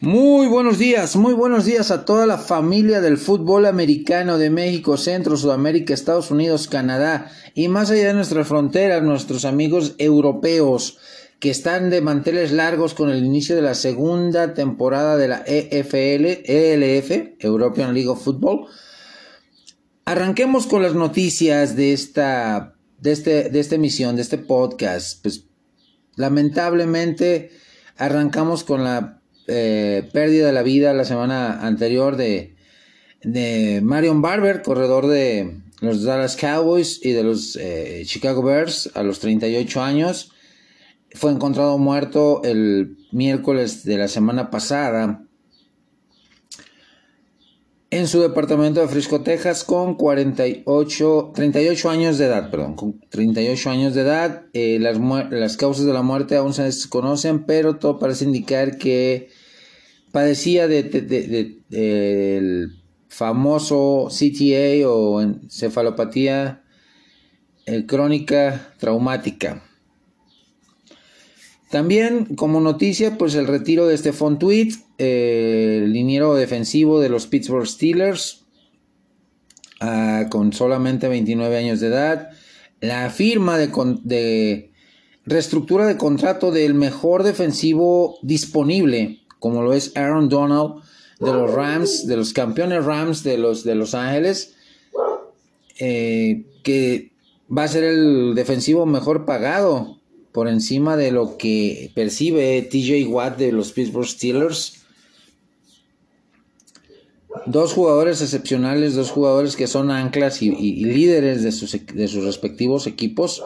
Muy buenos días, muy buenos días a toda la familia del fútbol americano de México, Centro, Sudamérica, Estados Unidos, Canadá y más allá de nuestras fronteras, nuestros amigos europeos que están de manteles largos con el inicio de la segunda temporada de la EFL, ELF, European League of Football. Arranquemos con las noticias de esta, de este, de esta emisión, de este podcast. Pues lamentablemente arrancamos con la eh, pérdida de la vida la semana anterior de, de Marion Barber, corredor de los Dallas Cowboys y de los eh, Chicago Bears a los 38 años. Fue encontrado muerto el miércoles de la semana pasada en su departamento de Frisco, Texas, con 48, 38 años de edad, perdón, con 38 años de edad. Eh, las, las, causas de la muerte aún se desconocen, pero todo parece indicar que padecía de, del famoso CTA o encefalopatía eh, crónica traumática. También como noticia, pues el retiro de Stephon Tweet, eh, el liniero defensivo de los Pittsburgh Steelers, ah, con solamente 29 años de edad. La firma de reestructura de contrato del mejor defensivo disponible como lo es Aaron Donald de los Rams, de los campeones Rams de los, de los Ángeles, eh, que va a ser el defensivo mejor pagado por encima de lo que percibe TJ Watt de los Pittsburgh Steelers. Dos jugadores excepcionales, dos jugadores que son anclas y, líderes de sus, de sus respectivos equipos.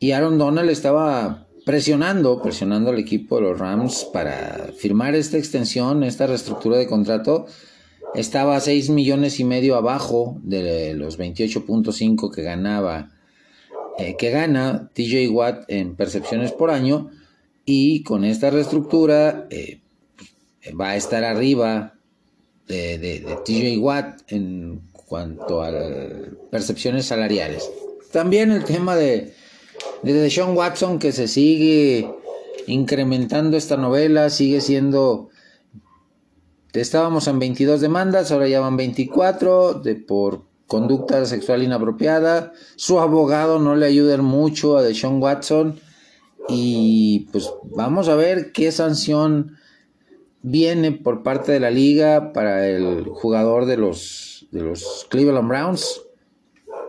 Y Aaron Donald estaba presionando, presionando al equipo de los Rams para firmar esta extensión, esta reestructura de contrato. Estaba a 6 millones y medio abajo de los 28.5 que ganaba, eh, que gana TJ Watt en percepciones por año. Y con esta reestructura eh, va a estar arriba de, de, de TJ Watt en cuanto a percepciones salariales. También el tema de desde Sean Watson que se sigue incrementando esta novela, sigue siendo... Estábamos en 22 demandas, ahora ya van 24 de, por conducta sexual inapropiada. Su abogado no le ayuda mucho a Deshaun Watson. Y pues vamos a ver qué sanción viene por parte de la liga para el jugador de los, de los Cleveland Browns,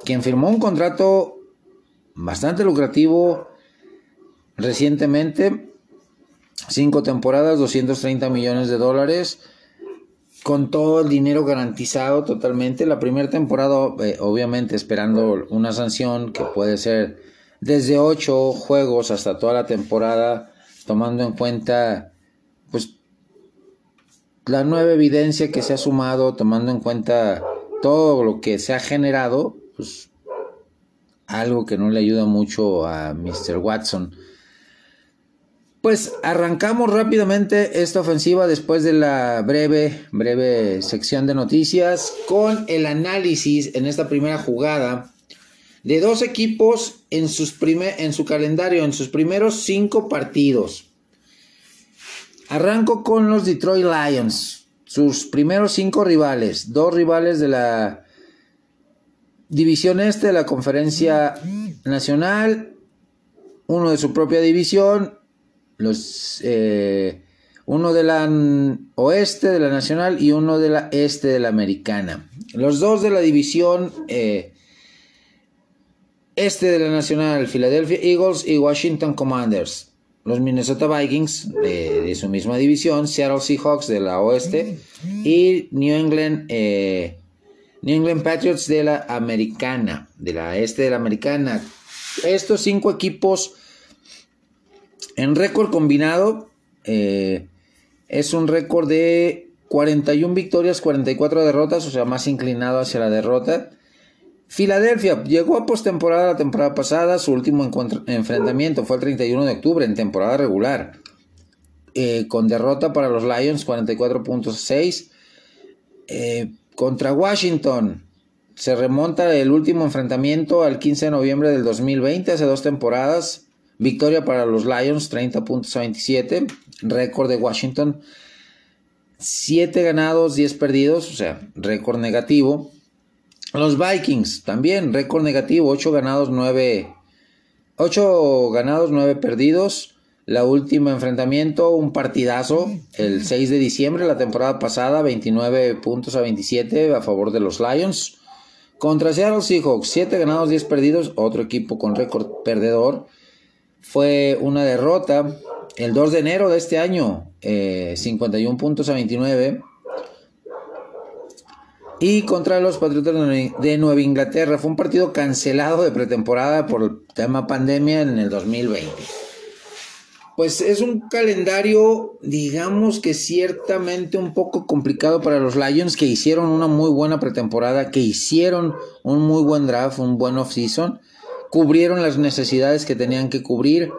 quien firmó un contrato bastante lucrativo recientemente. Cinco temporadas, 230 millones de dólares. Con todo el dinero garantizado totalmente. La primera temporada, eh, obviamente, esperando una sanción que puede ser desde ocho juegos hasta toda la temporada, tomando en cuenta, pues, la nueva evidencia que se ha sumado, tomando en cuenta todo lo que se ha generado, pues algo que no le ayuda mucho a Mr. Watson. Pues arrancamos rápidamente esta ofensiva después de la breve, breve sección de noticias con el análisis en esta primera jugada de dos equipos en, sus en su calendario, en sus primeros cinco partidos. Arranco con los Detroit Lions, sus primeros cinco rivales, dos rivales de la División Este de la Conferencia Nacional, uno de su propia división, los, eh, uno de la Oeste de la Nacional y uno de la Este de la Americana. Los dos de la división eh, Este de la Nacional, Philadelphia Eagles y Washington Commanders. Los Minnesota Vikings de, su misma división, Seattle Seahawks de la Oeste y New England eh, New England Patriots de la Americana, de la este de la Americana. Estos cinco equipos en récord combinado eh, es un récord de 41 victorias, 44 derrotas, o sea, más inclinado hacia la derrota. Filadelfia llegó a postemporada la temporada pasada, su último enfrentamiento fue el 31 de octubre en temporada regular, eh, con derrota para los Lions 44.6. Eh, contra Washington. Se remonta el último enfrentamiento al 15 de noviembre del 2020, hace dos temporadas. Victoria para los Lions, 30 puntos a 27. Récord de Washington. 7 ganados, 10 perdidos, o sea, récord negativo. Los Vikings también, récord negativo, 8 ganados, 9 8 ganados, 9 perdidos. La última enfrentamiento, un partidazo, el 6 de diciembre, la temporada pasada, 29 puntos a 27 a favor de los Lions. Contra Seattle Seahawks, 7 ganados, 10 perdidos, otro equipo con récord perdedor. Fue una derrota el 2 de enero de este año, 51 eh, puntos a 29. Y contra los Patriotas de Nueva Inglaterra, fue un partido cancelado de pretemporada por el tema pandemia en el 2020 pues es un calendario, digamos que ciertamente un poco complicado para los Lions, que hicieron una muy buena pretemporada, que hicieron un muy buen draft, un buen off-season, cubrieron las necesidades que tenían que cubrir.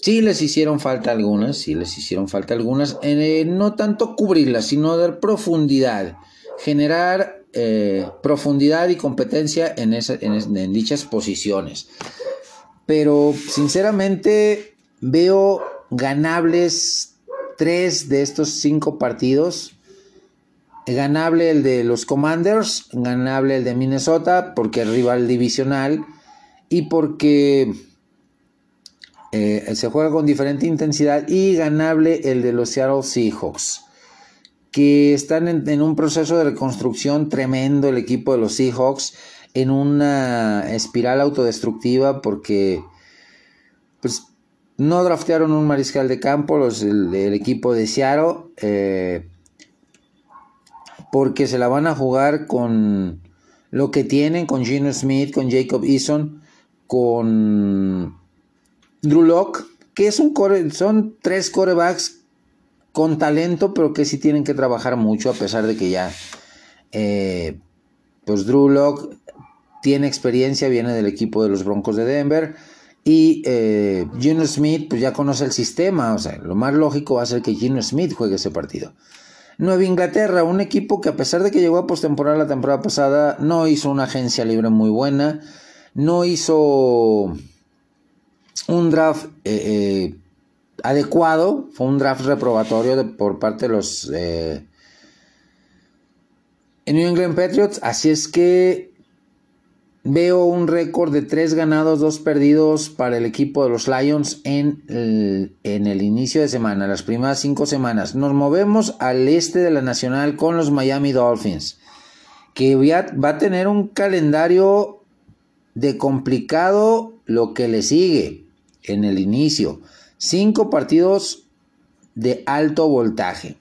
Sí les hicieron falta algunas, sí les hicieron falta algunas, eh, no tanto cubrirlas, sino dar profundidad, generar eh, profundidad y competencia en, en dichas posiciones. Pero sinceramente Veo ganables tres de estos cinco partidos. Ganable el de los Commanders, ganable el de Minnesota porque es rival divisional y porque eh, se juega con diferente intensidad y ganable el de los Seattle Seahawks que están en, un proceso de reconstrucción tremendo el equipo de los Seahawks en una espiral autodestructiva porque no draftearon un mariscal de campo los, el, equipo de Seattle eh, porque se la van a jugar con lo que tienen, con Gino Smith, con Jacob Eason, con Drew Locke, que es un core, son tres corebacks con talento, pero que sí tienen que trabajar mucho, a pesar de que ya, eh, pues Drew Locke tiene experiencia, viene del equipo de los Broncos de Denver. Y eh, Gino Smith pues ya conoce el sistema, o sea, lo más lógico va a ser que Gino Smith juegue ese partido. Nueva Inglaterra, un equipo que a pesar de que llegó a postemporada la temporada pasada, no hizo una agencia libre muy buena, no hizo un draft eh, eh, adecuado, fue un draft reprobatorio por parte de los New England Patriots, así es que Veo un récord de 3 ganados, 2 perdidos para el equipo de los Lions en el, inicio de semana, las primeras 5 semanas. Nos movemos al este de la Nacional con los Miami Dolphins, que va a tener un calendario de complicado lo que le sigue en el inicio. 5 partidos de alto voltaje.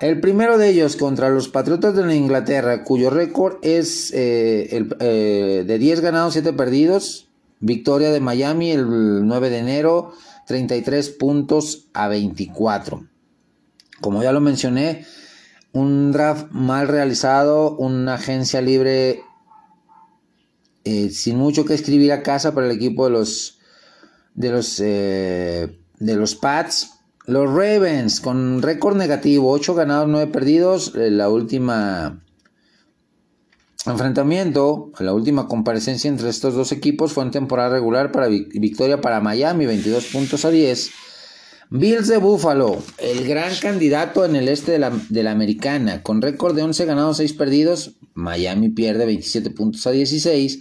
El primero de ellos contra los Patriotas de Inglaterra, cuyo récord es eh, eh, de 10 ganados, 7 perdidos. Victoria de Miami el 9 de enero, 33 puntos a 24. Como ya lo mencioné, un draft mal realizado, una agencia libre eh, sin mucho que escribir a casa para el equipo de los de los de los Pats los Ravens con récord negativo, 8 ganados, 9 perdidos. Eh, la última enfrentamiento, la última comparecencia entre estos dos equipos fue en temporada regular para victoria para Miami, 22 puntos a 10. Bills de Buffalo, el gran candidato en el este de la, de la americana, con récord de 11 ganados, 6 perdidos. Miami pierde 27 puntos a 16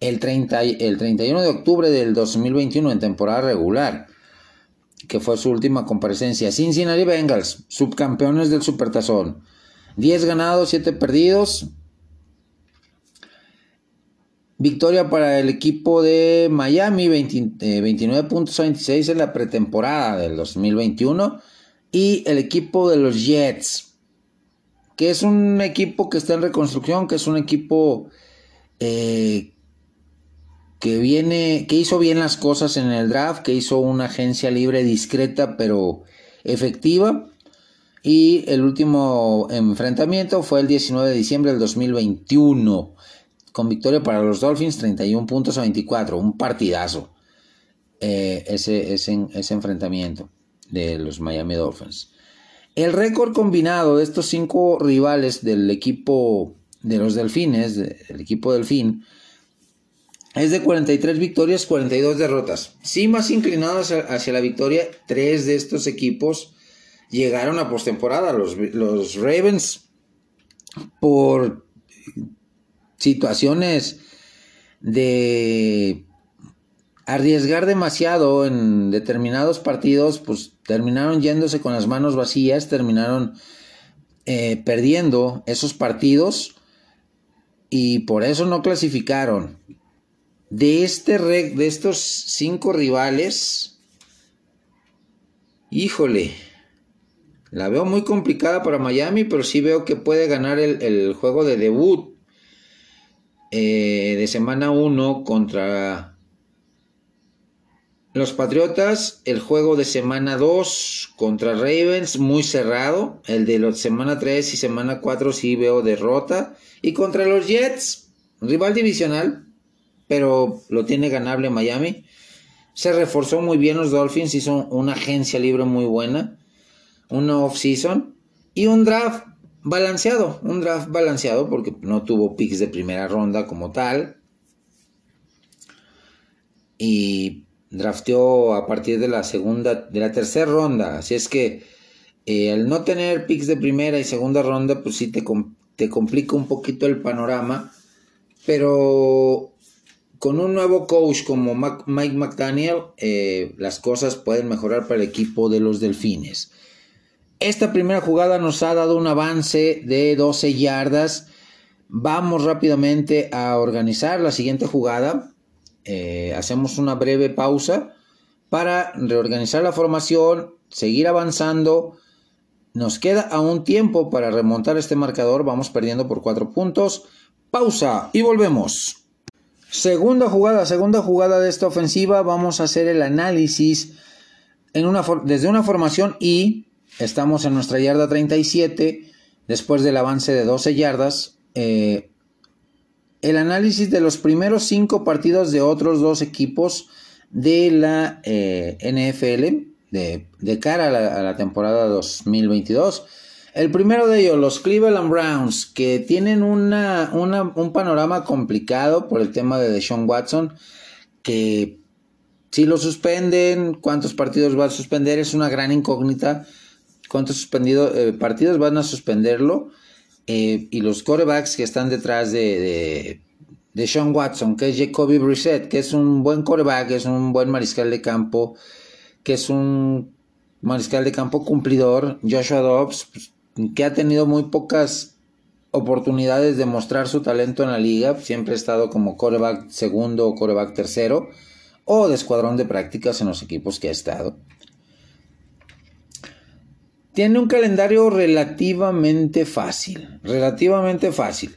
el, 30, el 31 de octubre del 2021 en temporada regular que fue su última comparecencia. Cincinnati Bengals, subcampeones del Supertazón. 10 ganados, 7 perdidos. Victoria para el equipo de Miami, 29 eh, puntos a 26 en la pretemporada del 2021. Y el equipo de los Jets, que es un equipo que está en reconstrucción, que es un equipo eh, que viene, que hizo bien las cosas en el draft, que hizo una agencia libre discreta pero efectiva. Y el último enfrentamiento fue el 19 de diciembre del 2021, con victoria para los Dolphins 31 puntos a 24, un partidazo eh, ese, ese, ese enfrentamiento de los Miami Dolphins. El récord combinado de estos cinco rivales del equipo de los Delfines, del equipo Delfín, es de 43 victorias, 42 derrotas. Sí, más inclinados hacia, la victoria, tres de estos equipos llegaron a postemporada. Los, los Ravens, por situaciones de arriesgar demasiado en determinados partidos, pues terminaron yéndose con las manos vacías, terminaron eh, perdiendo esos partidos y por eso no clasificaron. De, este de estos cinco rivales, híjole, la veo muy complicada para Miami, pero sí veo que puede ganar el, juego de debut eh, de semana 1 contra los Patriotas, el juego de semana 2 contra Ravens, muy cerrado. El de semana 3 y semana 4 sí veo derrota. Y contra los Jets, rival divisional, pero lo tiene ganable Miami. Se reforzó muy bien los Dolphins, hizo una agencia libre muy buena, una off-season y un draft balanceado, un draft balanceado porque no tuvo picks de primera ronda como tal. Y drafteó a partir de la segunda, de la tercera ronda. Así es que eh, al no tener picks de primera y segunda ronda, pues sí te, te complica un poquito el panorama. Pero con un nuevo coach como Mike McDaniel, eh, las cosas pueden mejorar para el equipo de los Delfines. Esta primera jugada nos ha dado un avance de 12 yardas. Vamos rápidamente a organizar la siguiente jugada. Eh, hacemos una breve pausa para reorganizar la formación, seguir avanzando. Nos queda aún tiempo para remontar este marcador. Vamos perdiendo por cuatro puntos. Pausa y volvemos. Segunda jugada, segunda jugada de esta ofensiva. Vamos a hacer el análisis en una desde una formación y estamos en nuestra yarda 37 después del avance de 12 yardas. Eh, el análisis de los primeros cinco partidos de otros dos equipos de la eh, NFL de, cara a la, temporada 2022. El primero de ellos, los Cleveland Browns, que tienen una, un panorama complicado por el tema de Deshaun Watson, que si lo suspenden, cuántos partidos va a suspender, es una gran incógnita. ¿Cuántos suspendido, eh, partidos van a suspenderlo? Eh, y los corebacks que están detrás de, de, Sean Watson, que es Jacoby Brissett, que es un buen coreback, es un buen mariscal de campo, que es un mariscal de campo cumplidor, Joshua Dobbs, pues, que ha tenido muy pocas oportunidades de mostrar su talento en la liga, siempre ha estado como coreback segundo o coreback tercero, o de escuadrón de prácticas en los equipos que ha estado. Tiene un calendario relativamente fácil, relativamente fácil.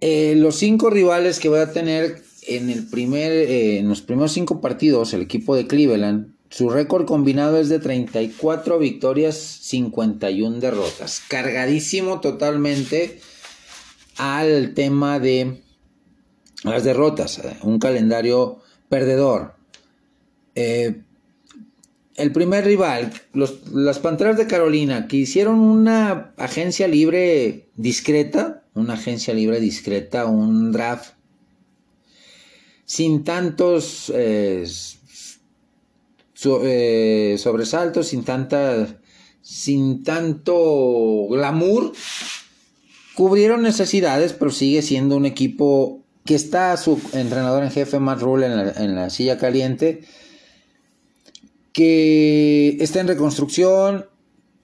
Eh, los cinco rivales que voy a tener en, el primer, eh, en los primeros cinco partidos, el equipo de Cleveland, su récord combinado es de 34 victorias, 51 derrotas. Cargadísimo totalmente al tema de las derrotas. Un calendario perdedor. Eh, el primer rival, las Panteras de Carolina, que hicieron una agencia libre discreta, una agencia libre discreta, un draft sin tantos eh, eh, sobresaltos, sin tanta, sin tanto glamour, cubrieron necesidades, pero sigue siendo un equipo que está su entrenador en jefe Matt Rule en la, en la silla caliente que está en reconstrucción,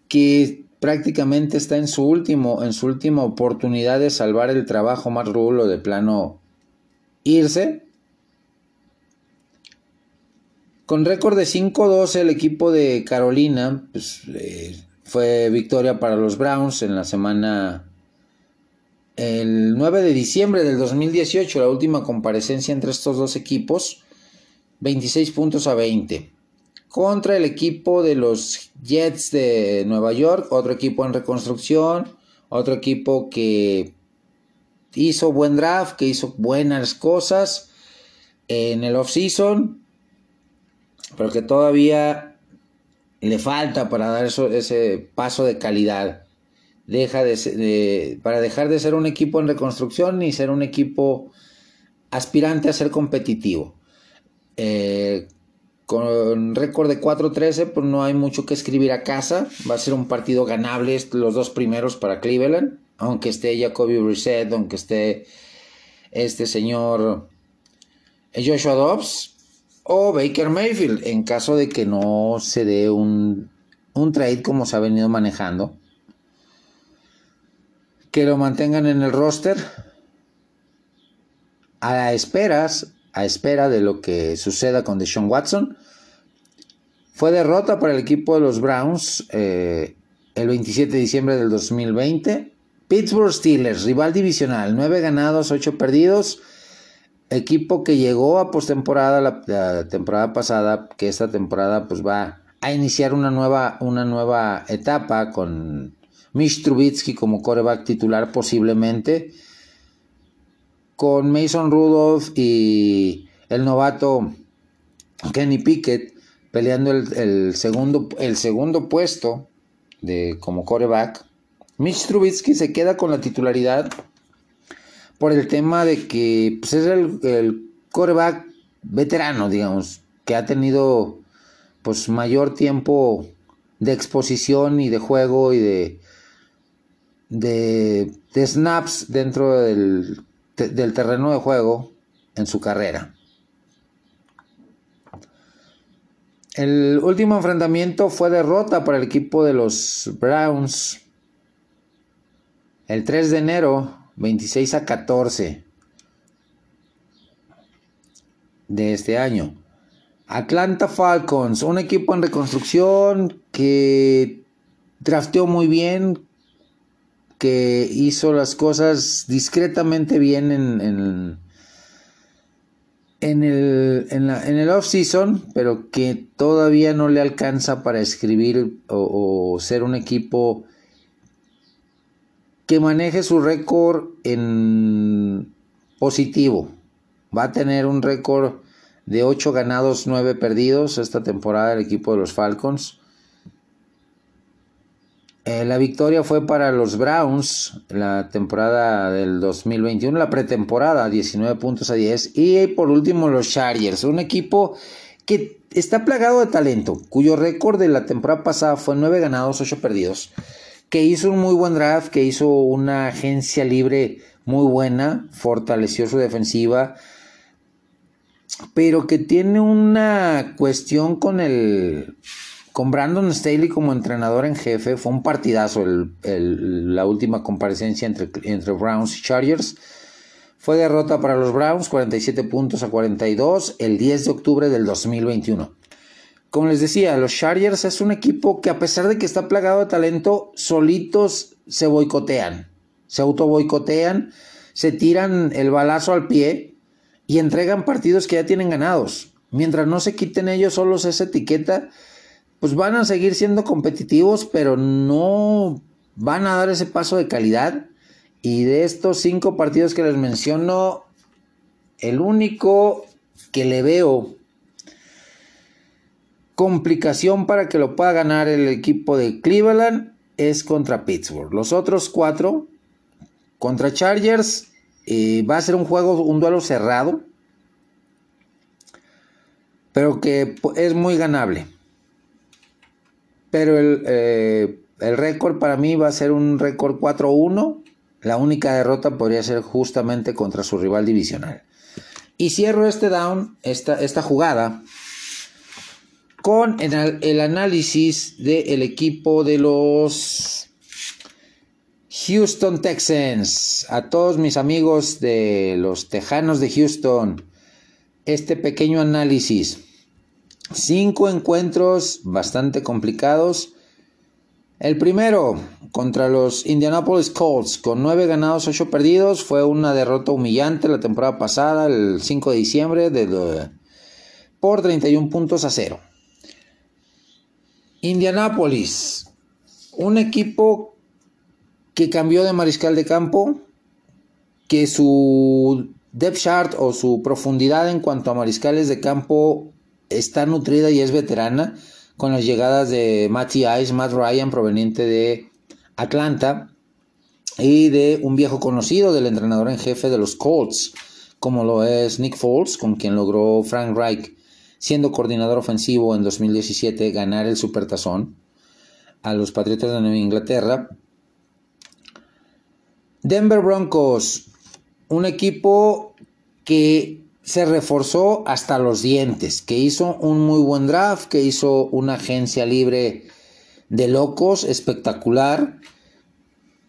que prácticamente está en su último, en su última oportunidad de salvar el trabajo más rulo de plano irse. Con récord de 5-12 el equipo de Carolina pues, eh, fue victoria para los Browns en la semana el 9 de diciembre del 2018, la última comparecencia entre estos dos equipos, 26 puntos a 20 contra el equipo de los Jets de Nueva York, otro equipo en reconstrucción, otro equipo que hizo buen draft, que hizo buenas cosas en el off-season, pero que todavía le falta para dar ese paso de calidad. Deja de, para dejar de ser un equipo en reconstrucción y ser un equipo aspirante a ser competitivo. Eh, con récord de 4-13, pues no hay mucho que escribir a casa. Va a ser un partido ganable los dos primeros para Cleveland. Aunque esté Jacoby Brissett, aunque esté este señor Joshua Dobbs o Baker Mayfield, en caso de que no se dé un, un trade como se ha venido manejando. Que lo mantengan en el roster a esperas a espera de lo que suceda con Deshaun Watson. Fue derrota para el equipo de los Browns eh, el 27 de diciembre del 2020. Pittsburgh Steelers, rival divisional, 9 ganados, 8 perdidos. Equipo que llegó a postemporada la, temporada pasada, que esta temporada pues va a iniciar una nueva, una nueva etapa con Mitch Trubitsky como coreback titular posiblemente con Mason Rudolph y el novato Kenny Pickett peleando el, segundo, el segundo puesto de, como coreback. Mitch Trubisky se queda con la titularidad por el tema de que pues, es el, el coreback veterano, digamos, que ha tenido pues mayor tiempo de exposición y de juego y de, de, snaps dentro del del terreno de juego en su carrera. El último enfrentamiento fue derrota para el equipo de los Browns el 3 de enero, 26 a 14 de este año. Atlanta Falcons, un equipo en reconstrucción que drafteó muy bien, que hizo las cosas discretamente bien en, en, el, en, la, en el off-season, pero que todavía no le alcanza para escribir o ser un equipo que maneje su récord en positivo. Va a tener un récord de 8 ganados, 9 perdidos esta temporada el equipo de los Falcons. Eh, la victoria fue para los Browns la temporada del 2021, la pretemporada, 19 puntos a 10. Y por último los Chargers, un equipo que está plagado de talento, cuyo récord de la temporada pasada fue 9 ganados, 8 perdidos, que hizo un muy buen draft, que hizo una agencia libre muy buena, fortaleció su defensiva, pero que tiene una cuestión con el con Brandon Staley como entrenador en jefe, fue un partidazo la última comparecencia entre, entre Browns y Chargers. Fue derrota para los Browns, 47 puntos a 42, el 10 de octubre del 2021. Como les decía, los Chargers es un equipo que a pesar de que está plagado de talento, solitos se boicotean, se auto boicotean, se tiran el balazo al pie y entregan partidos que ya tienen ganados. Mientras no se quiten ellos solos esa etiqueta, pues van a seguir siendo competitivos, pero no van a dar ese paso de calidad. Y de estos cinco partidos que les menciono, el único que le veo complicación para que lo pueda ganar el equipo de Cleveland es contra Pittsburgh. Los otros cuatro, contra Chargers, eh, va a ser un juego, un duelo cerrado, pero que es muy ganable. Pero el, eh, el récord para mí va a ser un récord 4-1. La única derrota podría ser justamente contra su rival divisional. Y cierro este down, esta, esta jugada, con el, análisis del equipo de los Houston Texans. A todos mis amigos de los Tejanos de Houston, este pequeño análisis. Cinco encuentros bastante complicados. El primero contra los Indianapolis Colts con nueve ganados, ocho perdidos. Fue una derrota humillante la temporada pasada, el 5 de diciembre, de, de, por 31 puntos a 0. Indianápolis, un equipo que cambió de mariscal de campo, que su depth chart o su profundidad en cuanto a mariscales de campo está nutrida y es veterana con las llegadas de Matty Ice, Matt Ryan proveniente de Atlanta y de un viejo conocido del entrenador en jefe de los Colts, como lo es Nick Foles, con quien logró Frank Reich siendo coordinador ofensivo en 2017, ganar el Supertazón a los Patriotas de Nueva Inglaterra. Denver Broncos, un equipo que se reforzó hasta los dientes, que hizo un muy buen draft, que hizo una agencia libre de locos espectacular,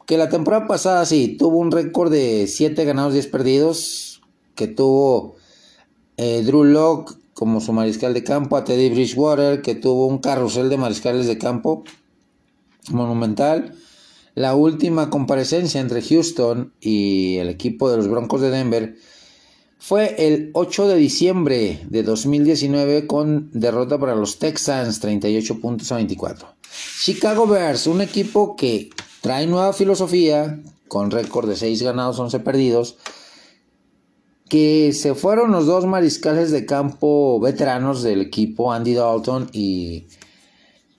que la temporada pasada sí, tuvo un récord de 7 ganados, 10 perdidos, que tuvo eh, Drew Locke como su mariscal de campo, a Teddy Bridgewater, que tuvo un carrusel de mariscales de campo monumental. La última comparecencia entre Houston y el equipo de los Broncos de Denver fue el 8 de diciembre de 2019 con derrota para los Texans 38 puntos a 24. Chicago Bears, un equipo que trae nueva filosofía con récord de 6 ganados, 11 perdidos, que se fueron los dos mariscales de campo veteranos del equipo, Andy Dalton y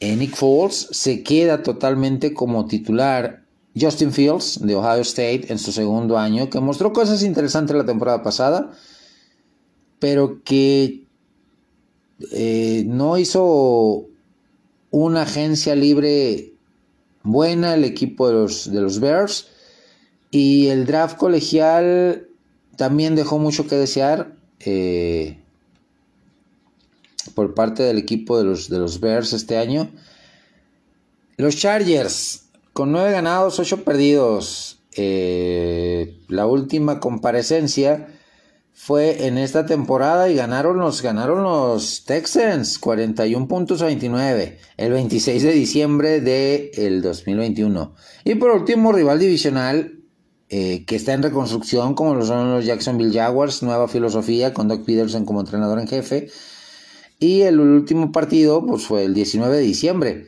Nick Foles, se queda totalmente como titular Justin Fields de Ohio State en su segundo año, que mostró cosas interesantes la temporada pasada, pero que eh, no hizo una agencia libre buena el equipo de los, de los Bears y el draft colegial también dejó mucho que desear eh, por parte del equipo de los, de los Bears este año. Los Chargers con nueve ganados, ocho perdidos. Eh, la última comparecencia fue en esta temporada y ganaron los, ganaron los Texans 41 puntos a 29 el 26 de diciembre del el 2021. Y por último, rival divisional eh, que está en reconstrucción, como lo son los Jacksonville Jaguars, nueva filosofía con Doug Peterson como entrenador en jefe. Y el último partido pues, fue el 19 de diciembre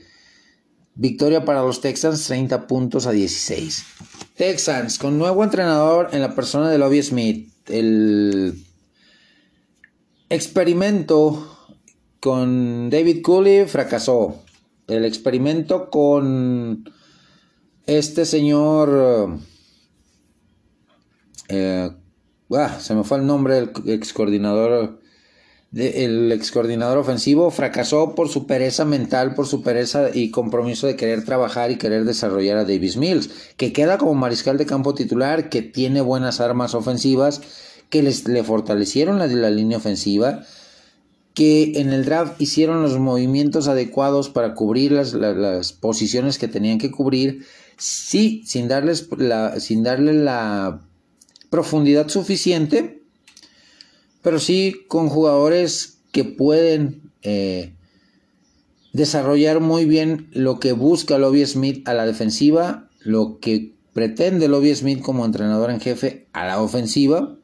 Victoria para los Texans, 30 puntos a 16. Texans, con nuevo entrenador en la persona de Lobby Smith. El experimento con David Cooley fracasó. El experimento con este señor... Eh, ah, se me fue el nombre del ex coordinador el ex coordinador ofensivo fracasó por su pereza mental, por su pereza y compromiso de querer trabajar y querer desarrollar a Davis Mills, que queda como mariscal de campo titular, que tiene buenas armas ofensivas, que les, le fortalecieron la, línea ofensiva, que en el draft hicieron los movimientos adecuados para cubrir las, las, posiciones que tenían que cubrir, sí, sin, darles la, sin darle la profundidad suficiente pero sí con jugadores que pueden eh, desarrollar muy bien lo que busca Lobby Smith a la defensiva, lo que pretende Lobby Smith como entrenador en jefe a la ofensiva.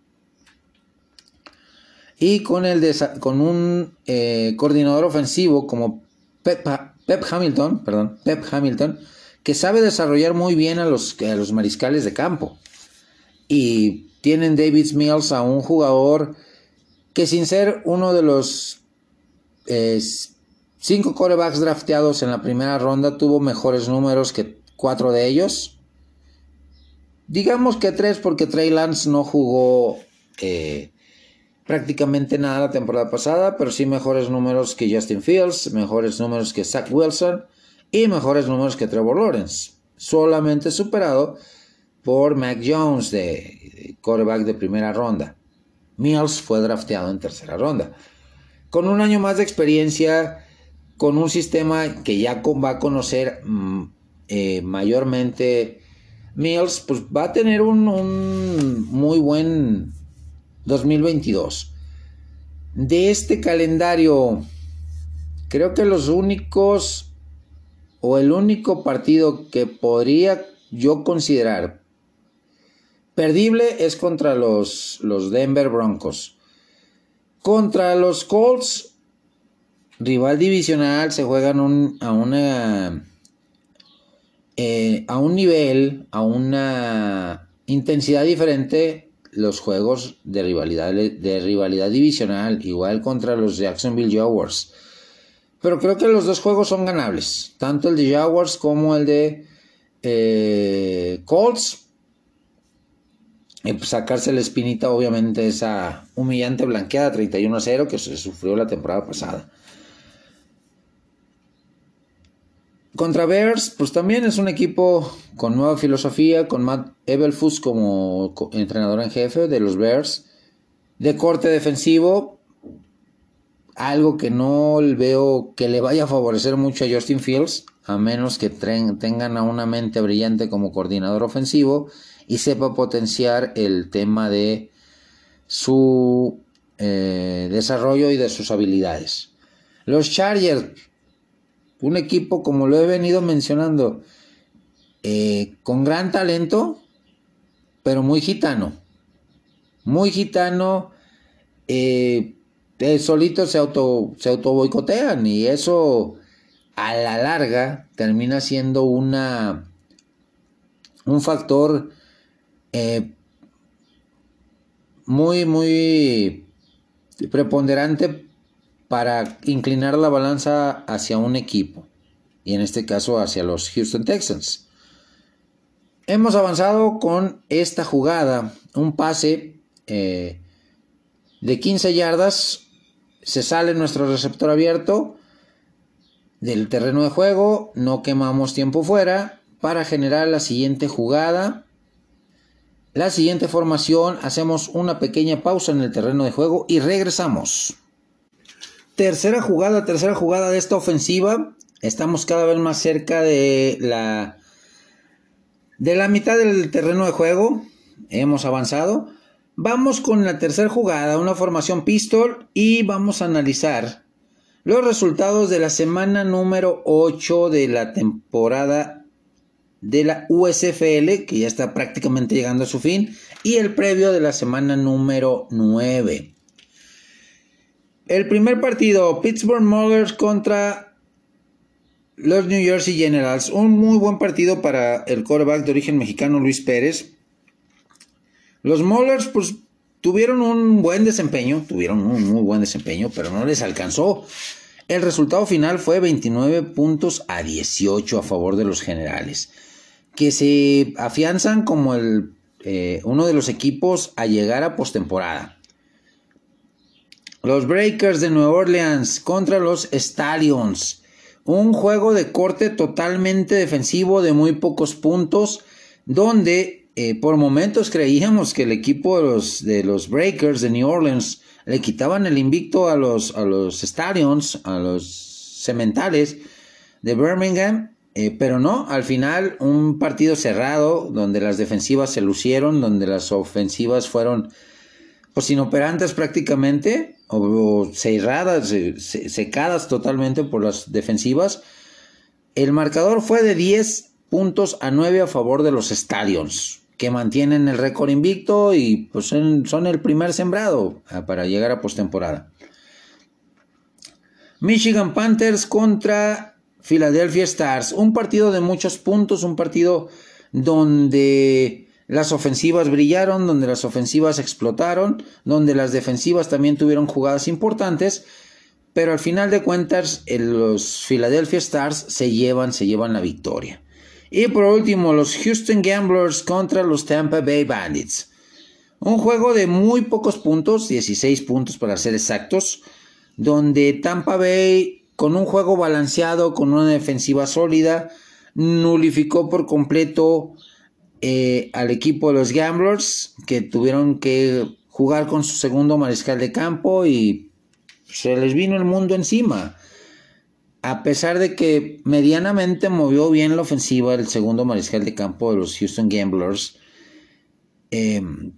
Y con, el con un eh, coordinador ofensivo como Pep, Hamilton, perdón, Pep Hamilton, que sabe desarrollar muy bien a los, a los mariscales de campo. Y tienen David Mills a un jugador que sin ser uno de los eh, cinco corebacks drafteados en la primera ronda, tuvo mejores números que cuatro de ellos. Digamos que tres porque Trey Lance no jugó eh, prácticamente nada la temporada pasada, pero sí mejores números que Justin Fields, mejores números que Zach Wilson y mejores números que Trevor Lawrence. Solamente superado por Mac Jones de coreback de primera ronda. Mills fue drafteado en tercera ronda. Con un año más de experiencia, con un sistema que ya va a conocer mm, eh, mayormente Mills, pues va a tener un, un muy buen 2022. De este calendario, creo que los únicos o el único partido que podría yo considerar Perdible es contra los, los Denver Broncos. Contra los Colts, rival divisional, se juegan a una eh, a un nivel, a una intensidad diferente los juegos de rivalidad, de rivalidad divisional, igual contra los Jacksonville Jaguars. Pero creo que los dos juegos son ganables, tanto el de Jaguars como el de eh, Colts sacarse la espinita, obviamente, esa humillante blanqueada 31 a 0 que se sufrió la temporada pasada. Contra Bears, pues también es un equipo con nueva filosofía, con Matt Ebelfus como entrenador en jefe de los Bears, de corte defensivo, algo que no veo que le vaya a favorecer mucho a Justin Fields, a menos que tengan a una mente brillante como coordinador ofensivo y sepa potenciar el tema de su eh, desarrollo y de sus habilidades. Los Chargers, un equipo como lo he venido mencionando, eh, con gran talento, pero muy gitano. Muy gitano. Eh, solitos se auto, se auto boicotean y eso a la larga termina siendo una un factor eh, muy muy preponderante para inclinar la balanza hacia un equipo y en este caso hacia los Houston Texans. Hemos avanzado con esta jugada, un pase eh, de 15 yardas se sale nuestro receptor abierto del terreno de juego, no quemamos tiempo fuera para generar la siguiente jugada. La siguiente formación, hacemos una pequeña pausa en el terreno de juego y regresamos. Tercera jugada, tercera jugada de esta ofensiva. Estamos cada vez más cerca de la de la mitad del terreno de juego. Hemos avanzado. Vamos con la tercera jugada, una formación pistol y vamos a analizar los resultados de la semana número 8 de la temporada de la USFL, que ya está prácticamente llegando a su fin, y el previo de la semana número 9. El primer partido, Pittsburgh Maulers contra los New Jersey Generals. Un muy buen partido para el quarterback de origen mexicano Luis Pérez. Los Maulers, pues, tuvieron un buen desempeño, tuvieron un muy buen desempeño, pero no les alcanzó. El resultado final fue 29 puntos a 18 a favor de los generales, que se afianzan como el, eh, uno de los equipos a llegar a postemporada. Los Breakers de Nueva Orleans contra los Stallions. Un juego de corte totalmente defensivo de muy pocos puntos, donde eh, por momentos creíamos que el equipo de los, de los Breakers de New Orleans le quitaban el invicto a los, a los Stallions, a los Cementales de Birmingham, eh, pero no, al final un partido cerrado donde las defensivas se lucieron, donde las ofensivas fueron pues inoperantes prácticamente, o, cerradas, secadas totalmente por las defensivas. El marcador fue de 10 puntos a 9 a favor de los Stallions que mantienen el récord invicto y pues son el primer sembrado ah, para llegar a postemporada. Michigan Panthers contra Philadelphia Stars, un partido de muchos puntos, un partido donde las ofensivas brillaron, donde las ofensivas explotaron, donde las defensivas también tuvieron jugadas importantes, pero al final de cuentas los Philadelphia Stars se llevan, se llevan la victoria. Y por último, los Houston Gamblers contra los Tampa Bay Bandits. Un juego de muy pocos puntos, 16 puntos para ser exactos, donde Tampa Bay, con un juego balanceado, con una defensiva sólida, nulificó por completo eh, al equipo de los Gamblers, que tuvieron que jugar con su segundo mariscal de campo y se les vino el mundo encima. A pesar de que medianamente movió bien la ofensiva el segundo mariscal de campo de los Houston Gamblers, em,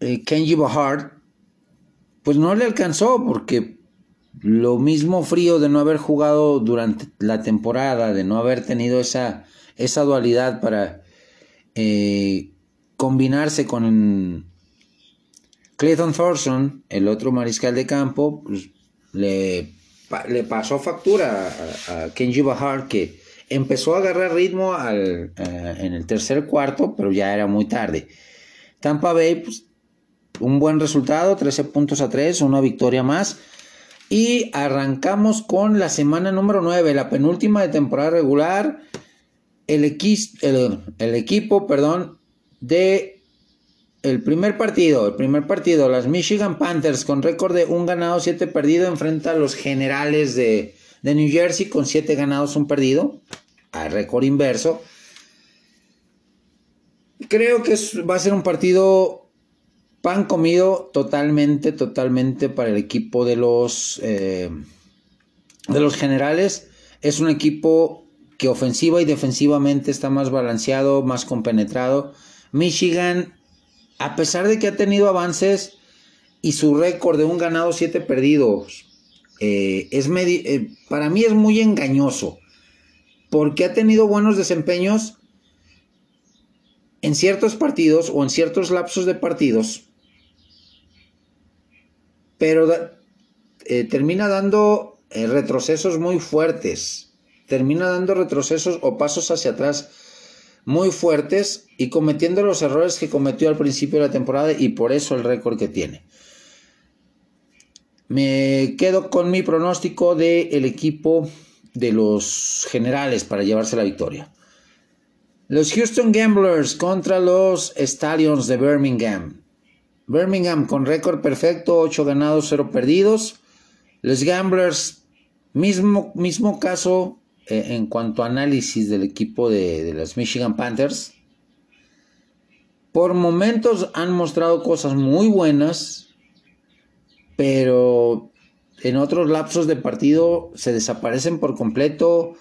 eh, Kenji Bahar, pues no le alcanzó porque lo mismo frío de no haber jugado durante la temporada, de no haber tenido esa, esa dualidad para eh, combinarse con Clayton Thorson, el otro mariscal de campo, pues, le le pasó factura a, Kenji Bahar que empezó a agarrar ritmo al, en el tercer cuarto, pero ya era muy tarde. Tampa Bay, pues, un buen resultado, 13 puntos a 3, una victoria más. Y arrancamos con la semana número 9, la penúltima de temporada regular. El, el, equipo, perdón, de el primer partido, el primer partido, las Michigan Panthers con récord de un ganado, siete perdido, enfrenta a los generales de, de New Jersey con siete ganados, un perdido, a récord inverso. Creo que va a ser un partido pan comido totalmente, totalmente para el equipo de los, eh, de los generales. Es un equipo que ofensiva y defensivamente está más balanceado, más compenetrado. Michigan a pesar de que ha tenido avances y su récord de un ganado, siete perdidos, eh, es eh, para mí es muy engañoso, porque ha tenido buenos desempeños en ciertos partidos o en ciertos lapsos de partidos, pero eh, termina dando retrocesos muy fuertes, termina dando retrocesos o pasos hacia atrás muy fuertes y cometiendo los errores que cometió al principio de la temporada y por eso el récord que tiene. Me quedo con mi pronóstico del equipo de los generales para llevarse la victoria. Los Houston Gamblers contra los Stallions de Birmingham. Birmingham con récord perfecto, 8 ganados, 0 perdidos. Los Gamblers, mismo, mismo caso, eh, en cuanto a análisis del equipo de, de los Michigan Panthers, por momentos han mostrado cosas muy buenas, pero en otros lapsos de partido se desaparecen por completo,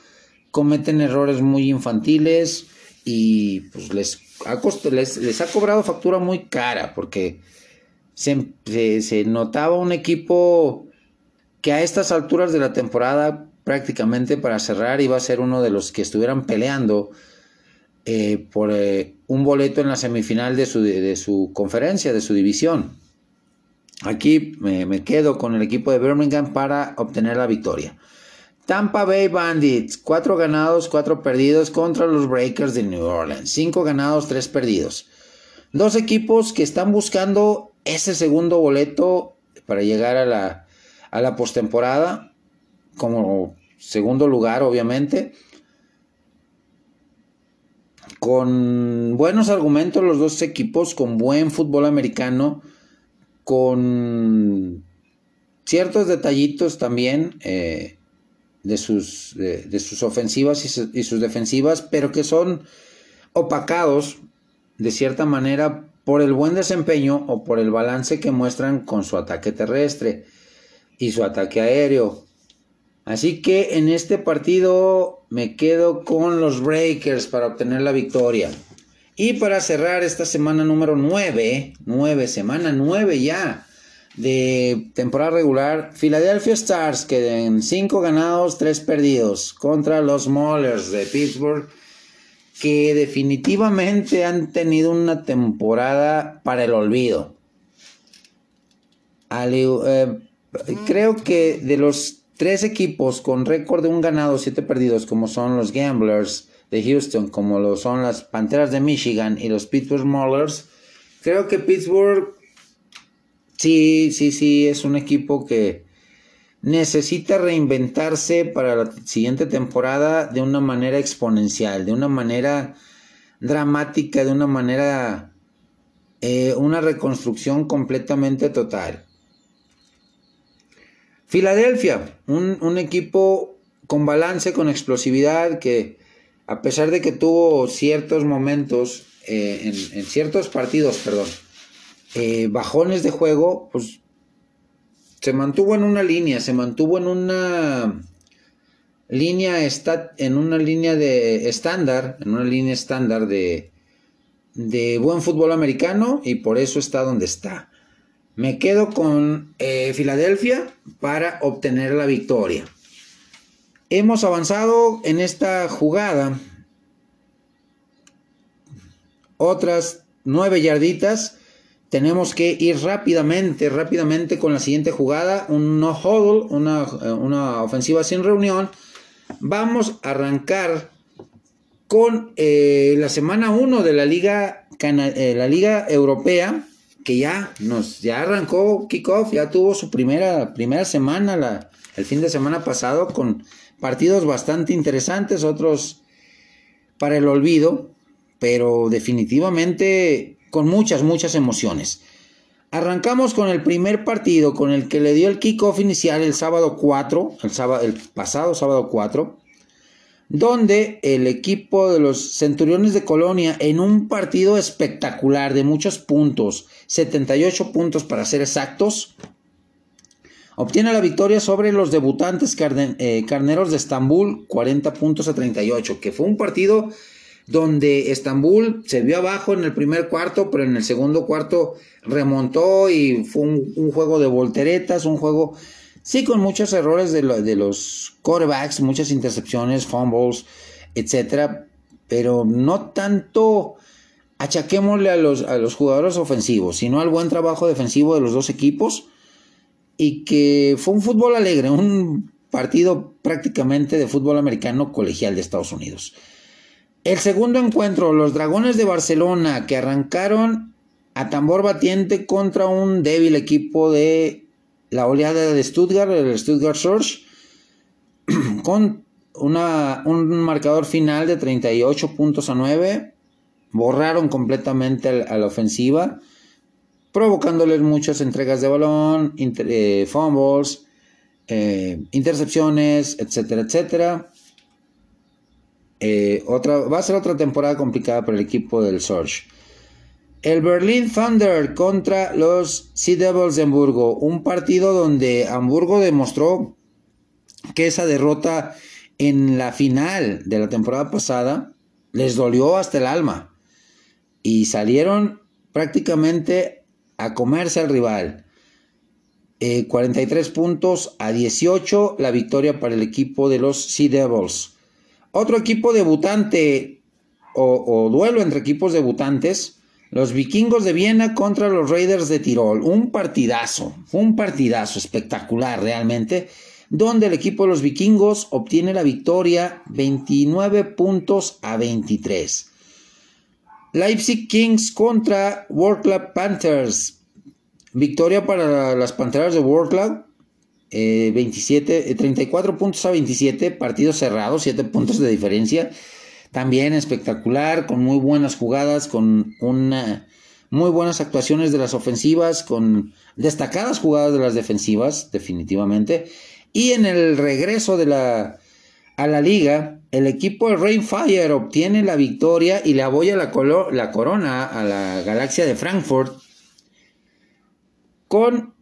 cometen errores muy infantiles y pues les ha, les, ha cobrado factura muy cara porque se, se, notaba un equipo que a estas alturas de la temporada prácticamente para cerrar iba a ser uno de los que estuvieran peleando eh, por eh, un boleto en la semifinal de su, de su, conferencia, de su división. Aquí me, quedo con el equipo de Birmingham para obtener la victoria. Tampa Bay Bandits, 4 ganados, 4 perdidos contra los Breakers de New Orleans. 5 ganados, 3 perdidos. Dos equipos que están buscando ese segundo boleto para llegar a la, a la postemporada como segundo lugar, obviamente. Con buenos argumentos los dos equipos, con buen fútbol americano, con ciertos detallitos también eh, de, sus, de, sus ofensivas y, y sus defensivas, pero que son opacados de cierta manera por el buen desempeño o por el balance que muestran con su ataque terrestre y su ataque aéreo. Así que en este partido me quedo con los Breakers para obtener la victoria. Y para cerrar esta semana número 9, 9, semana 9 ya de temporada regular, Philadelphia Stars quedan 5 ganados, 3 perdidos contra los Maulers de Pittsburgh que definitivamente han tenido una temporada para el olvido. Eh, creo que de los tres equipos con récord de un ganado, siete perdidos, como son los Gamblers de Houston, como lo son las Panteras de Michigan y los Pittsburgh Maulers, creo que Pittsburgh sí, sí, sí, es un equipo que necesita reinventarse para la siguiente temporada de una manera exponencial, de una manera dramática, de una manera, eh, una reconstrucción completamente total. Filadelfia, un, equipo con balance, con explosividad, que a pesar de que tuvo ciertos momentos, eh, en, ciertos partidos, perdón, eh, bajones de juego, pues se mantuvo en una línea, se mantuvo en una línea en una línea de estándar, en una línea estándar de, de buen fútbol americano y por eso está donde está. Me quedo con eh, Filadelfia para obtener la victoria. Hemos avanzado en esta jugada otras nueve yarditas. Tenemos que ir rápidamente, rápidamente con la siguiente jugada. Un no hold, una, una ofensiva sin reunión. Vamos a arrancar con eh, la semana 1 de la Liga, eh, la Liga Europea que ya nos ya arrancó kickoff, ya tuvo su primera, primera semana, la, el fin de semana pasado, con partidos bastante interesantes, otros para el olvido, pero definitivamente con muchas, muchas emociones. Arrancamos con el primer partido con el que le dio el kickoff inicial el sábado 4, el, sábado, el pasado sábado 4, donde el equipo de los Centuriones de Colonia, en un partido espectacular de muchos puntos, 78 puntos para ser exactos, obtiene la victoria sobre los debutantes eh, carneros de Estambul, 40 puntos a 38, que fue un partido donde Estambul se vio abajo en el primer cuarto, pero en el segundo cuarto remontó y fue un, juego de volteretas, un juego, sí, con muchos errores de, los quarterbacks, muchas intercepciones, fumbles, etcétera, pero no tanto achaquémosle a los, a los jugadores ofensivos, sino al buen trabajo defensivo de los dos equipos y que fue un fútbol alegre, un partido prácticamente de fútbol americano colegial de Estados Unidos. El segundo encuentro, los Dragones de Barcelona, que arrancaron a tambor batiente contra un débil equipo de la oleada de Stuttgart, el Stuttgart Surge, con una, un marcador final de 38 puntos a 9. Borraron completamente a la ofensiva, provocándoles muchas entregas de balón, eh, fumbles, eh, intercepciones, etcétera, etcétera. Eh, otra, va a ser otra temporada complicada para el equipo del Surge. El Berlin Thunder contra los Sea Devils de Hamburgo. Un partido donde Hamburgo demostró que esa derrota en la final de la temporada pasada les dolió hasta el alma. Y salieron prácticamente a comerse al rival. 43 eh, puntos a 18 la victoria para el equipo de los Sea Devils. Otro equipo debutante o, duelo entre equipos debutantes, los vikingos de Viena contra los Raiders de Tirol. Un partidazo, un partidazo espectacular realmente, donde el equipo de los vikingos obtiene la victoria 29 puntos a 23. Leipzig Kings contra World Club Panthers. Victoria para las Panteras de World Club 27, eh, 34 eh, puntos a 27, partidos cerrados, 7 puntos de diferencia. También espectacular, con muy buenas jugadas, con una, muy buenas actuaciones de las ofensivas, con destacadas jugadas de las defensivas, definitivamente. Y en el regreso de la, a la liga, el equipo de Rainfire obtiene la victoria y le aboya la, la corona a la galaxia de Frankfurt con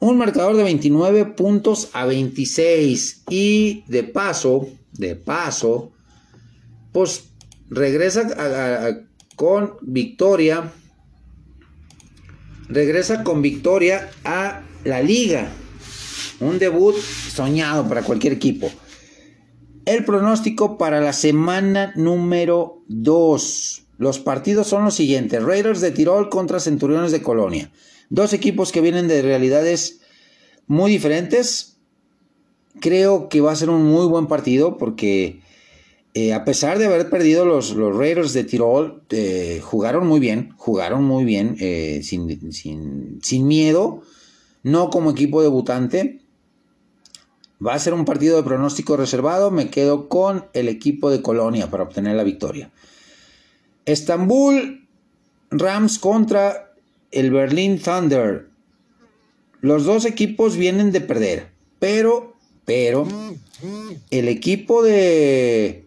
un marcador de 29 puntos a 26 y de paso, de paso, pues regresa con victoria, regresa con victoria a la liga. Un debut soñado para cualquier equipo. El pronóstico para la semana número 2. Los partidos son los siguientes. Raiders de Tirol contra Centuriones de Colonia. Dos equipos que vienen de realidades muy diferentes. Creo que va a ser un muy buen partido porque eh, a pesar de haber perdido los, los Raiders de Tirol, eh, jugaron muy bien, jugaron muy bien, eh, sin, sin miedo, no como equipo debutante. Va a ser un partido de pronóstico reservado. Me quedo con el equipo de Colonia para obtener la victoria. Estambul Rams contra el Berlin Thunder. Los dos equipos vienen de perder, pero, pero, el equipo de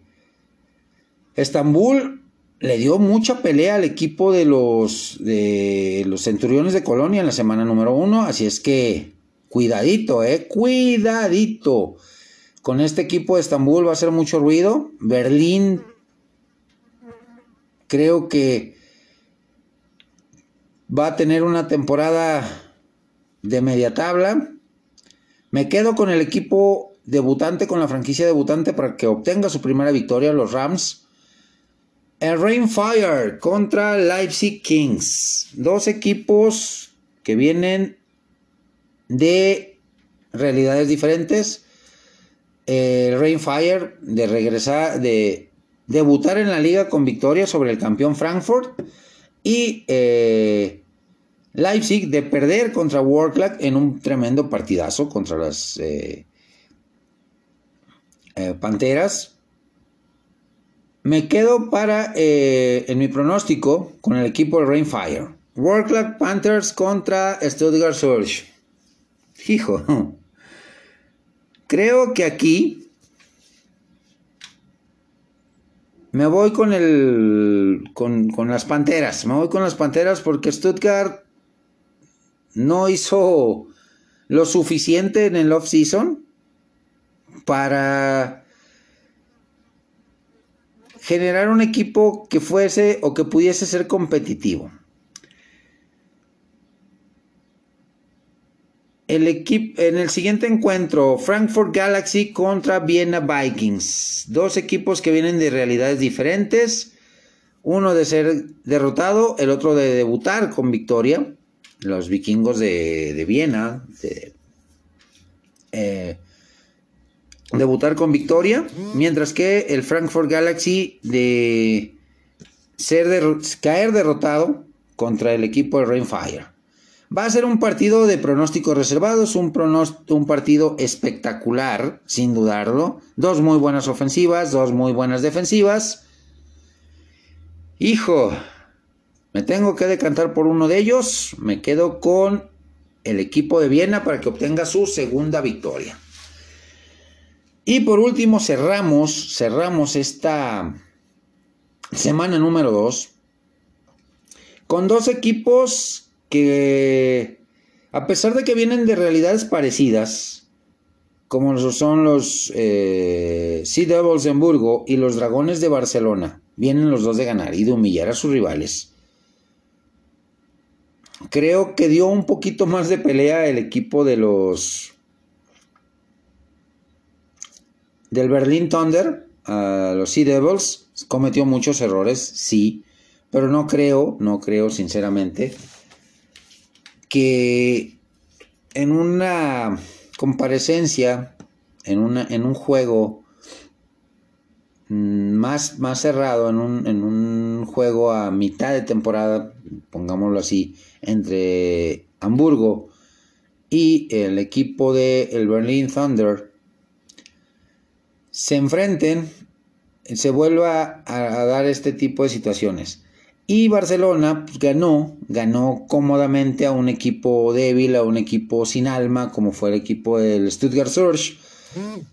Estambul le dio mucha pelea al equipo de los, de los Centuriones de Colonia en la semana número uno, así es que cuidadito, eh, cuidadito. Con este equipo de Estambul va a hacer mucho ruido. Berlín, creo que va a tener una temporada de media tabla. Me quedo con el equipo debutante, con la franquicia debutante para que obtenga su primera victoria, los Rams. El Rainfire contra Leipzig Kings. Dos equipos que vienen de realidades diferentes. El Rainfire de regresar, de debutar en la liga con victoria sobre el campeón Frankfurt. Y eh, Leipzig de perder contra Warclack en un tremendo partidazo contra las eh, eh, Panteras. Me quedo para, eh, en mi pronóstico, con el equipo de Rainfire. Club Panthers contra Stuttgart Surge. Hijo. Creo que aquí me voy con el con, con, las Panteras. Me voy con las Panteras porque Stuttgart no hizo lo suficiente en el off-season para generar un equipo que fuese o que pudiese ser competitivo. El en el siguiente encuentro, Frankfurt Galaxy contra Vienna Vikings. Dos equipos que vienen de realidades diferentes. Uno de ser derrotado, el otro de debutar con victoria. Los vikingos de, Viena. Eh, debutar con victoria. Mientras que el Frankfurt Galaxy de caer derrotado contra el equipo de Rainfire. Va a ser un partido de pronósticos reservados, un, un partido espectacular, sin dudarlo. Dos muy buenas ofensivas, dos muy buenas defensivas. Hijo, me tengo que decantar por uno de ellos. Me quedo con el equipo de Viena para que obtenga su segunda victoria. Y por último cerramos, cerramos esta semana número 2 con dos equipos que a pesar de que vienen de realidades parecidas, como son los eh, Sea Devils de Hamburgo y los Dragones de Barcelona, vienen los dos de ganar y de humillar a sus rivales. Creo que dio un poquito más de pelea el equipo de los del Berlin Thunder, a los Sea Devils, cometió muchos errores, sí, pero no creo, no creo sinceramente que en una comparecencia, en, una, en un juego más, más cerrado, en un, en un juego a mitad de temporada, pongámoslo así, entre Hamburgo y el equipo de el Berlin Thunder, se enfrenten, se vuelva a dar este tipo de situaciones. Y Barcelona pues, ganó, ganó cómodamente a un equipo débil, a un equipo sin alma, como fue el equipo del Stuttgart Surge,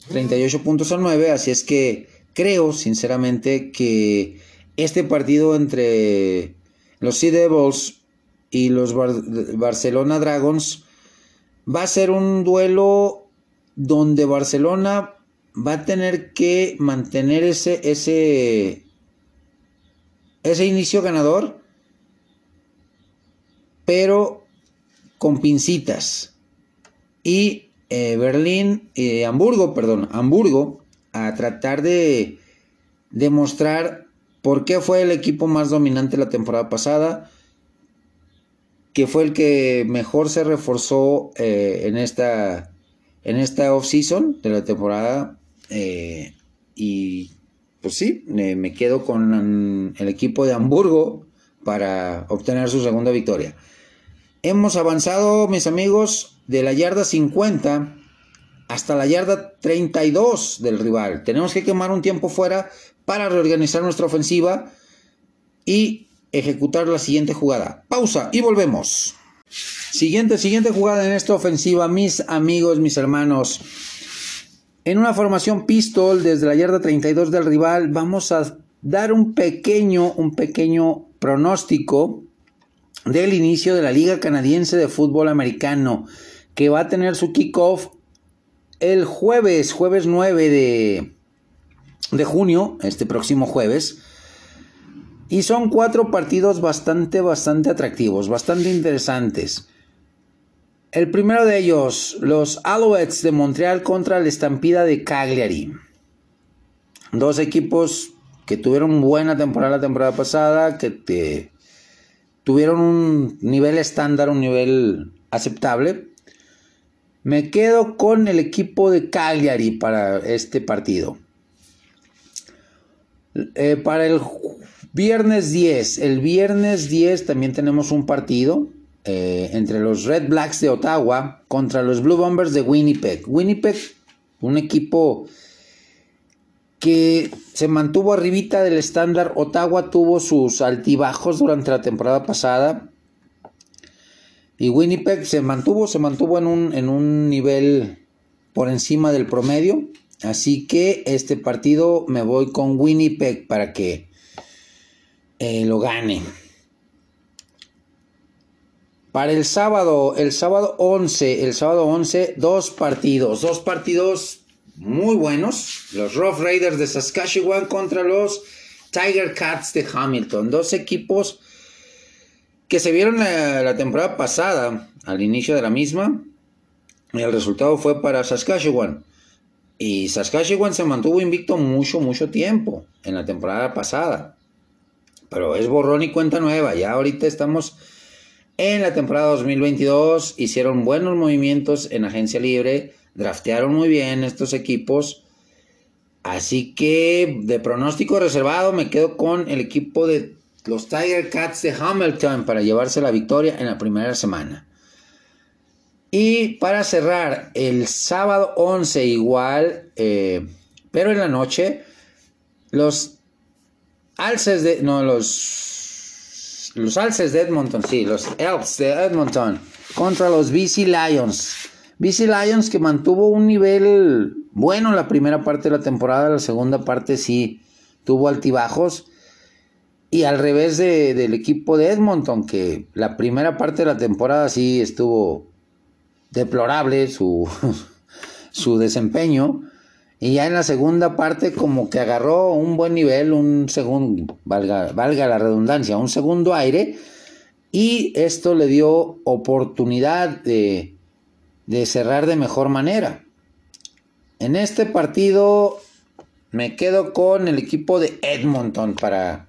38 puntos a 9. Así es que creo, sinceramente, que este partido entre los Sea Devils y los Barcelona Dragons va a ser un duelo donde Barcelona va a tener que mantener ese, ese ese inicio ganador, pero con pincitas. Y eh, Berlín, eh, Hamburgo, perdón, Hamburgo, a tratar de demostrar por qué fue el equipo más dominante la temporada pasada, que fue el que mejor se reforzó eh, en esta en esta off-season de la temporada y pues sí, me quedo con el equipo de Hamburgo para obtener su segunda victoria. Hemos avanzado, mis amigos, de la yarda 50 hasta la yarda 32 del rival. Tenemos que quemar un tiempo fuera para reorganizar nuestra ofensiva y ejecutar la siguiente jugada. Pausa y volvemos. Siguiente, siguiente jugada en esta ofensiva, mis amigos, mis hermanos. En una formación pistol desde la yarda 32 del rival vamos a dar un pequeño, un pequeño pronóstico del inicio de la Liga Canadiense de Fútbol Americano que va a tener su kickoff el jueves, jueves 9 de, de junio, este próximo jueves. Y son cuatro partidos bastante, bastante atractivos, bastante interesantes. El primero de ellos, los Alouettes de Montreal contra la Estampida de Cagliari. Dos equipos que tuvieron buena temporada la temporada pasada, que tuvieron un nivel estándar, un nivel aceptable. Me quedo con el equipo de Cagliari para este partido. Eh, para el viernes 10, el viernes 10 también tenemos un partido eh, entre los Red Blacks de Ottawa contra los Blue Bombers de Winnipeg. Winnipeg, un equipo que se mantuvo arribita del estándar. Ottawa tuvo sus altibajos durante la temporada pasada. Y Winnipeg se mantuvo, se mantuvo en un, en un nivel por encima del promedio. Así que este partido me voy con Winnipeg para que eh, lo gane. Para el sábado, el sábado 11, el sábado 11, dos partidos, dos partidos muy buenos. Los Rough Raiders de Saskatchewan contra los Tiger Cats de Hamilton. Dos equipos que se vieron la, la temporada pasada, al inicio de la misma. Y el resultado fue para Saskatchewan. Y Saskatchewan se mantuvo invicto mucho, mucho tiempo en la temporada pasada. Pero es borrón y cuenta nueva. Ya ahorita estamos en la temporada 2022 hicieron buenos movimientos en agencia libre, draftearon muy bien estos equipos. Así que de pronóstico reservado me quedo con el equipo de los Tiger Cats de Hamilton para llevarse la victoria en la primera semana. Y para cerrar, el sábado 11 igual, eh, pero en la noche, los alces de... No, los los Alces de Edmonton, sí, los Elks de Edmonton contra los BC Lions. BC Lions que mantuvo un nivel bueno la primera parte de la temporada, la segunda parte sí tuvo altibajos. Y al revés del equipo de Edmonton, que la primera parte de la temporada sí estuvo deplorable su, su desempeño. Y ya en la segunda parte como que agarró un buen nivel, un segundo, valga, valga la redundancia, un segundo aire. Y esto le dio oportunidad de, de cerrar de mejor manera. En este partido me quedo con el equipo de Edmonton para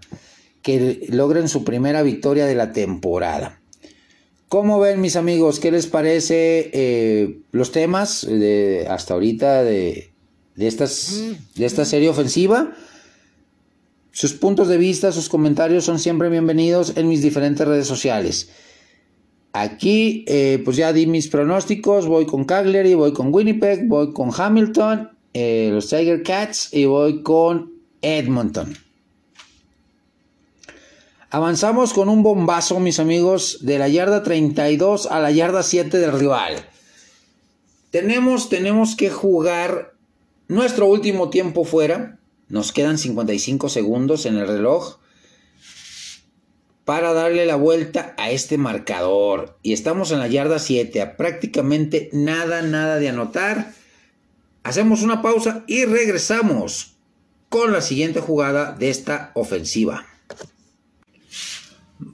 que logren su primera victoria de la temporada. ¿Cómo ven mis amigos? ¿Qué les parece eh, los temas de, hasta ahorita de, de, estas, de esta serie ofensiva. Sus puntos de vista, sus comentarios son siempre bienvenidos en mis diferentes redes sociales. Aquí, eh, pues ya di mis pronósticos. Voy con Cagliari, voy con Winnipeg, voy con Hamilton, eh, los Tiger Cats y voy con Edmonton. Avanzamos con un bombazo, mis amigos, de la yarda 32 a la yarda 7 del rival. Tenemos, tenemos que jugar nuestro último tiempo fuera, nos quedan 55 segundos en el reloj para darle la vuelta a este marcador. Y estamos en la yarda 7, a prácticamente nada, nada de anotar. Hacemos una pausa y regresamos con la siguiente jugada de esta ofensiva.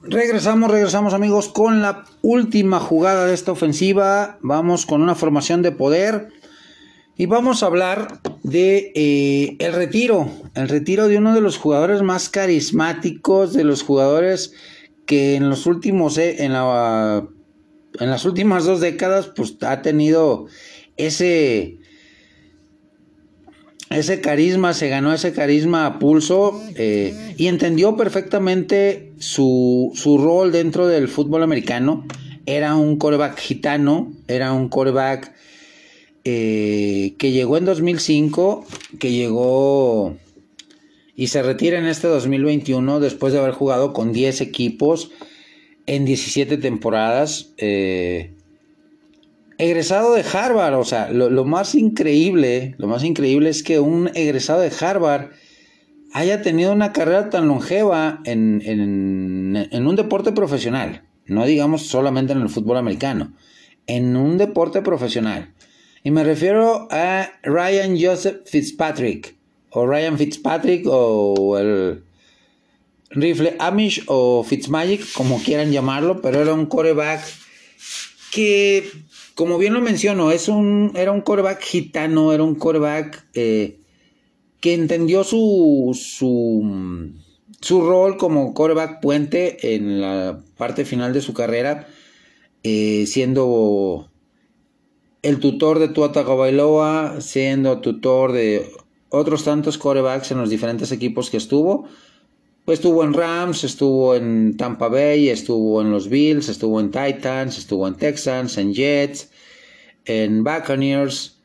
Regresamos, regresamos amigos con la última jugada de esta ofensiva. Vamos con una formación de poder. Y vamos a hablar de eh, el retiro, el retiro de uno de los jugadores más carismáticos, de los jugadores que en los últimos, eh, en, la, en las últimas dos décadas, pues ha tenido ese, ese carisma, se ganó ese carisma a pulso eh, y entendió perfectamente su, su rol dentro del fútbol americano. Era un coreback gitano, era un coreback eh, que llegó en 2005, que llegó y se retira en este 2021 después de haber jugado con 10 equipos en 17 temporadas. Eh, egresado de Harvard, o sea, lo, más increíble, lo más increíble es que un egresado de Harvard haya tenido una carrera tan longeva en, en un deporte profesional, no digamos solamente en el fútbol americano, en un deporte profesional. Y me refiero a Ryan Joseph Fitzpatrick, o Ryan Fitzpatrick, o el rifle Amish, o Fitzmagic, como quieran llamarlo, pero era un coreback que, como bien lo menciono, es un, era un coreback gitano, era un coreback eh, que entendió su, su, su rol como coreback puente en la parte final de su carrera, eh, siendo el tutor de Tua Tagovailoa, siendo tutor de otros tantos corebacks en los diferentes equipos que estuvo. Pues estuvo en Rams, estuvo en Tampa Bay, estuvo en los Bills, estuvo en Titans, estuvo en Texans, en Jets, en Buccaneers,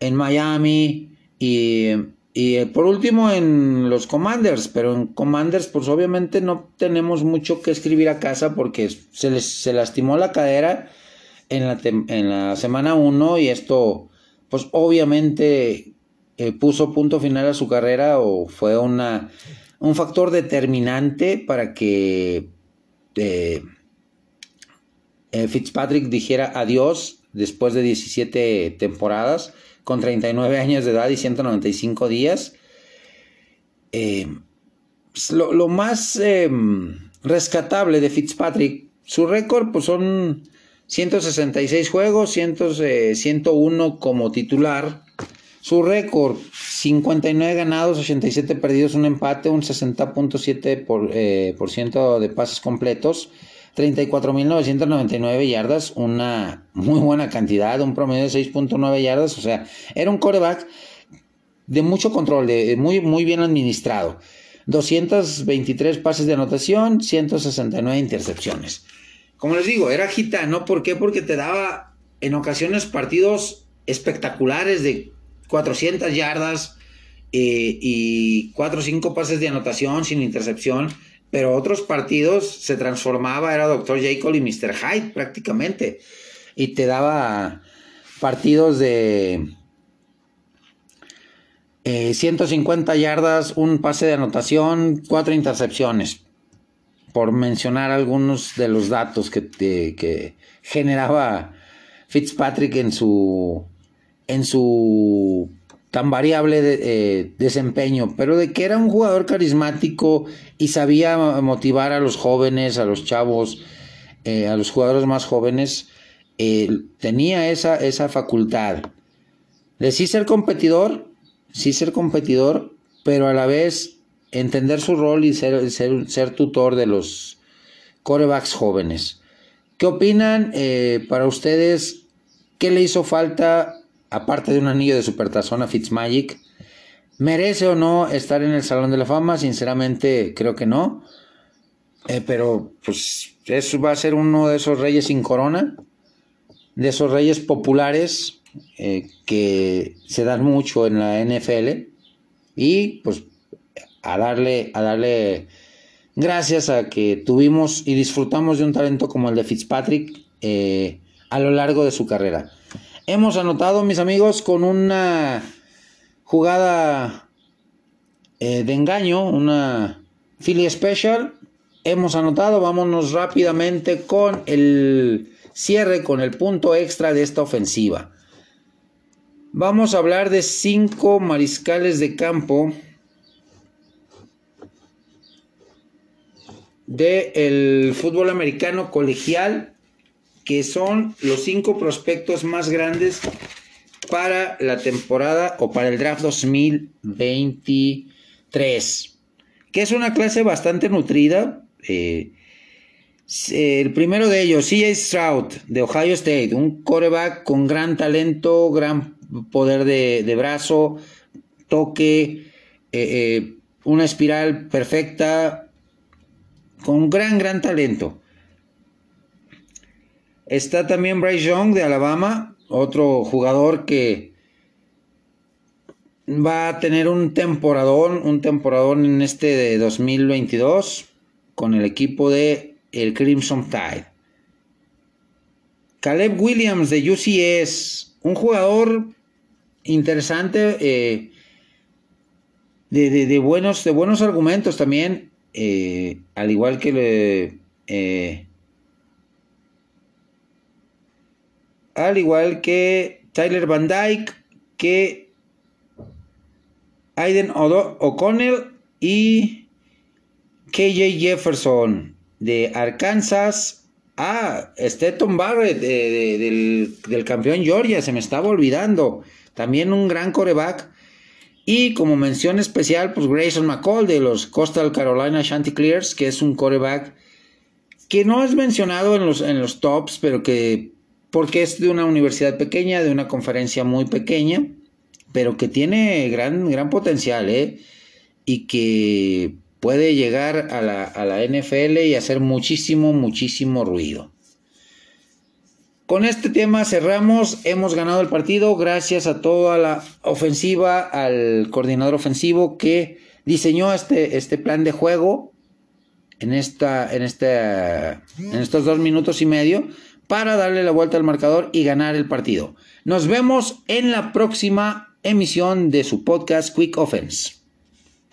en Miami y, Y eh, por último en los Commanders, pero en Commanders pues obviamente no tenemos mucho que escribir a casa porque se les se lastimó la cadera en la, en la semana 1 y esto pues obviamente eh, puso punto final a su carrera o fue una, un factor determinante para que eh, Fitzpatrick dijera adiós después de 17 temporadas con 39 años de edad y 195 días. Eh, pues, lo, más em, rescatable de Fitzpatrick, su récord pues son 166 juegos, 101 eh, como titular. Su récord, 59 ganados, 87 perdidos, un empate, un 60.7% por, eh, por de pases completos. 34.999 yardas, una muy buena cantidad, un promedio de 6.9 yardas, o sea, era un coreback de mucho control, de, muy, muy bien administrado. 223 pases de anotación, 169 intercepciones. Como les digo, era gitano, ¿por qué? Porque te daba en ocasiones partidos espectaculares de 400 yardas eh, y 4 o 5 pases de anotación sin intercepción pero otros partidos se transformaba, era Dr. Jekyll y Mr. Hyde prácticamente, y te daba partidos de 150 eh, yardas, un pase de anotación, cuatro intercepciones, por mencionar algunos de los datos que, que generaba Fitzpatrick en su en su tan variable eh, desempeño, pero de que era un jugador carismático y sabía motivar a los jóvenes, a los chavos, eh, a los jugadores más jóvenes, eh, tenía esa, esa facultad de sí ser competidor, sí ser competidor, pero a la vez entender su rol y ser, ser, ser tutor de los corebacks jóvenes. ¿Qué opinan para ustedes? ¿Qué le hizo falta aparte de un anillo de supertazón a Fitzmagic, ¿merece o no estar en el Salón de la Fama? Sinceramente, creo que no. Eh, pero, pues, eso va a ser uno de esos reyes sin corona, de esos reyes populares eh, que se dan mucho en la NFL. Y, pues, a darle, a darle gracias a que tuvimos y disfrutamos de un talento como el de Fitzpatrick eh, a lo largo de su carrera. Hemos anotado, mis amigos, con una jugada eh, de engaño, una Philly Special. Hemos anotado, vámonos rápidamente con el cierre, con el punto extra de esta ofensiva. Vamos a hablar de cinco mariscales de campo del fútbol americano colegial que son los cinco prospectos más grandes para la temporada o para el draft 2023, que es una clase bastante nutrida. Eh, el primero de ellos, CJ Stroud, de Ohio State, un coreback con gran talento, gran poder de, brazo, toque, eh, eh, una espiral perfecta, con gran, gran talento. Está también Bryce Young de Alabama, otro jugador que va a tener un temporadón, un temporadón en este de 2022 con el equipo de el Crimson Tide. Caleb Williams de UCS, un jugador interesante, eh, de, buenos, de buenos argumentos también, eh, al igual que eh, al igual que Tyler Van Dyke, que Aiden O'Connell y KJ Jefferson de Arkansas. Ah, Stetton Barrett del, del, campeón Georgia, se me estaba olvidando. También un gran coreback. Y como mención especial, pues Grayson McCall de los Coastal Carolina Chanticleers, que es un coreback que no es mencionado en los, en los tops, pero que porque es de una universidad pequeña, de una conferencia muy pequeña, pero que tiene gran, gran potencial, ¿eh? Y que puede llegar a la, NFL y hacer muchísimo, muchísimo ruido. Con este tema cerramos, hemos ganado el partido gracias a toda la ofensiva, al coordinador ofensivo que diseñó este, este plan de juego en, esta, en, este, en estos dos minutos y medio para darle la vuelta al marcador y ganar el partido. Nos vemos en la próxima emisión de su podcast Quick Offense.